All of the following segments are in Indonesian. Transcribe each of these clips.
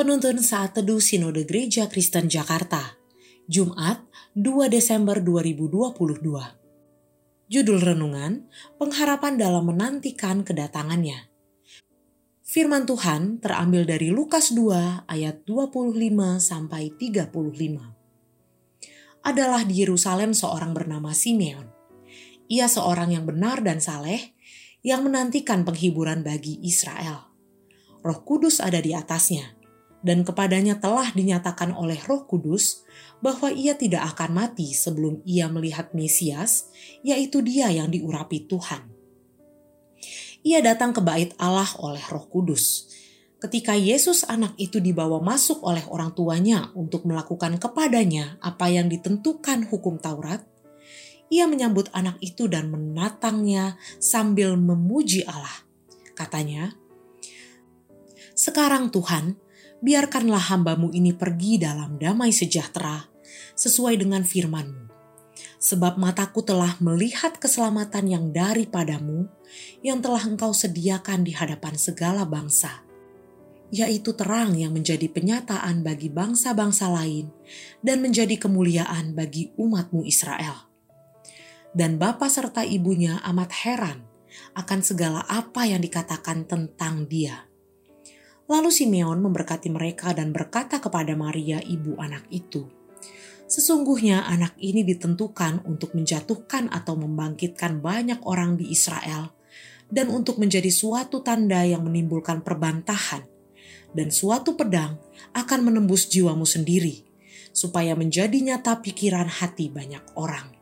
Penuntun Saat Teduh Sinode Gereja Kristen Jakarta, Jumat 2 Desember 2022. Judul Renungan, Pengharapan dalam Menantikan Kedatangannya. Firman Tuhan terambil dari Lukas 2 ayat 25 sampai 35. Adalah di Yerusalem seorang bernama Simeon. Ia seorang yang benar dan saleh yang menantikan penghiburan bagi Israel. Roh Kudus ada di atasnya dan kepadanya telah dinyatakan oleh Roh Kudus bahwa ia tidak akan mati sebelum ia melihat Mesias, yaitu Dia yang diurapi Tuhan. Ia datang ke Bait Allah oleh Roh Kudus. Ketika Yesus, anak itu, dibawa masuk oleh orang tuanya untuk melakukan kepadanya apa yang ditentukan hukum Taurat, ia menyambut anak itu dan menatangnya sambil memuji Allah. Katanya, "Sekarang, Tuhan." Biarkanlah hambamu ini pergi dalam damai sejahtera sesuai dengan firmanmu. Sebab mataku telah melihat keselamatan yang daripadamu, yang telah engkau sediakan di hadapan segala bangsa, yaitu terang yang menjadi penyataan bagi bangsa-bangsa lain dan menjadi kemuliaan bagi umatmu Israel. Dan bapa serta ibunya amat heran akan segala apa yang dikatakan tentang dia Lalu Simeon memberkati mereka dan berkata kepada Maria, ibu anak itu, Sesungguhnya anak ini ditentukan untuk menjatuhkan atau membangkitkan banyak orang di Israel dan untuk menjadi suatu tanda yang menimbulkan perbantahan dan suatu pedang akan menembus jiwamu sendiri supaya menjadi nyata pikiran hati banyak orang.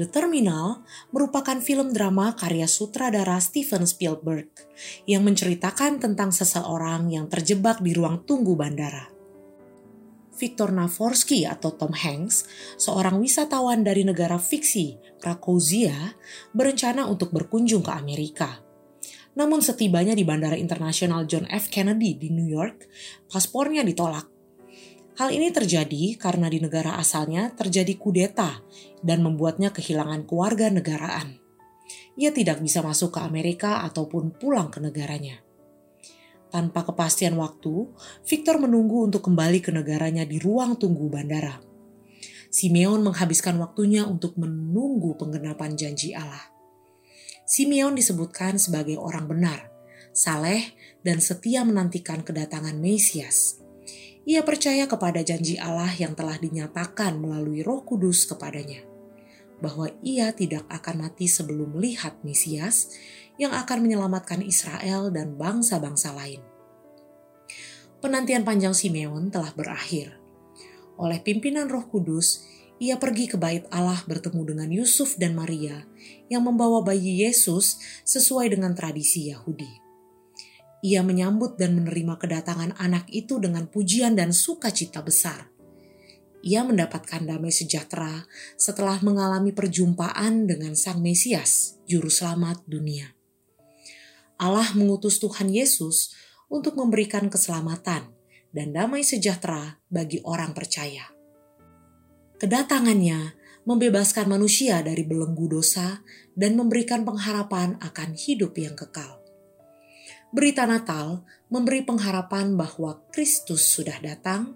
The Terminal merupakan film drama karya sutradara Steven Spielberg yang menceritakan tentang seseorang yang terjebak di ruang tunggu bandara. Victor Navorsky atau Tom Hanks, seorang wisatawan dari negara fiksi Krakozia, berencana untuk berkunjung ke Amerika. Namun setibanya di Bandara Internasional John F. Kennedy di New York, paspornya ditolak Hal ini terjadi karena di negara asalnya terjadi kudeta dan membuatnya kehilangan keluarga negaraan. Ia tidak bisa masuk ke Amerika ataupun pulang ke negaranya. Tanpa kepastian waktu, Victor menunggu untuk kembali ke negaranya di ruang tunggu bandara. Simeon menghabiskan waktunya untuk menunggu penggenapan janji Allah. Simeon disebutkan sebagai orang benar, saleh, dan setia menantikan kedatangan Mesias. Ia percaya kepada janji Allah yang telah dinyatakan melalui Roh Kudus kepadanya, bahwa ia tidak akan mati sebelum melihat Mesias yang akan menyelamatkan Israel dan bangsa-bangsa lain. Penantian panjang Simeon telah berakhir. Oleh pimpinan Roh Kudus, ia pergi ke bait Allah bertemu dengan Yusuf dan Maria yang membawa bayi Yesus sesuai dengan tradisi Yahudi. Ia menyambut dan menerima kedatangan anak itu dengan pujian dan sukacita besar. Ia mendapatkan damai sejahtera setelah mengalami perjumpaan dengan Sang Mesias, Juru Selamat dunia. Allah mengutus Tuhan Yesus untuk memberikan keselamatan dan damai sejahtera bagi orang percaya. Kedatangannya membebaskan manusia dari belenggu dosa dan memberikan pengharapan akan hidup yang kekal. Berita Natal memberi pengharapan bahwa Kristus sudah datang,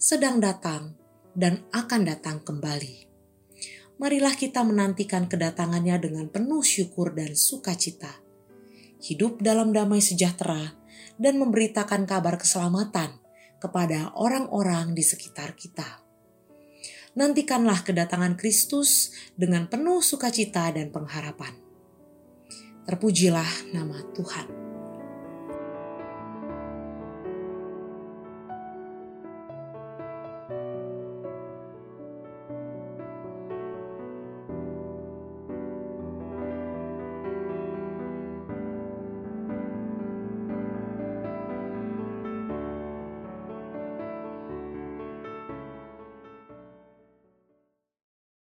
sedang datang, dan akan datang kembali. Marilah kita menantikan kedatangannya dengan penuh syukur dan sukacita. Hidup dalam damai sejahtera dan memberitakan kabar keselamatan kepada orang-orang di sekitar kita. Nantikanlah kedatangan Kristus dengan penuh sukacita dan pengharapan. Terpujilah nama Tuhan.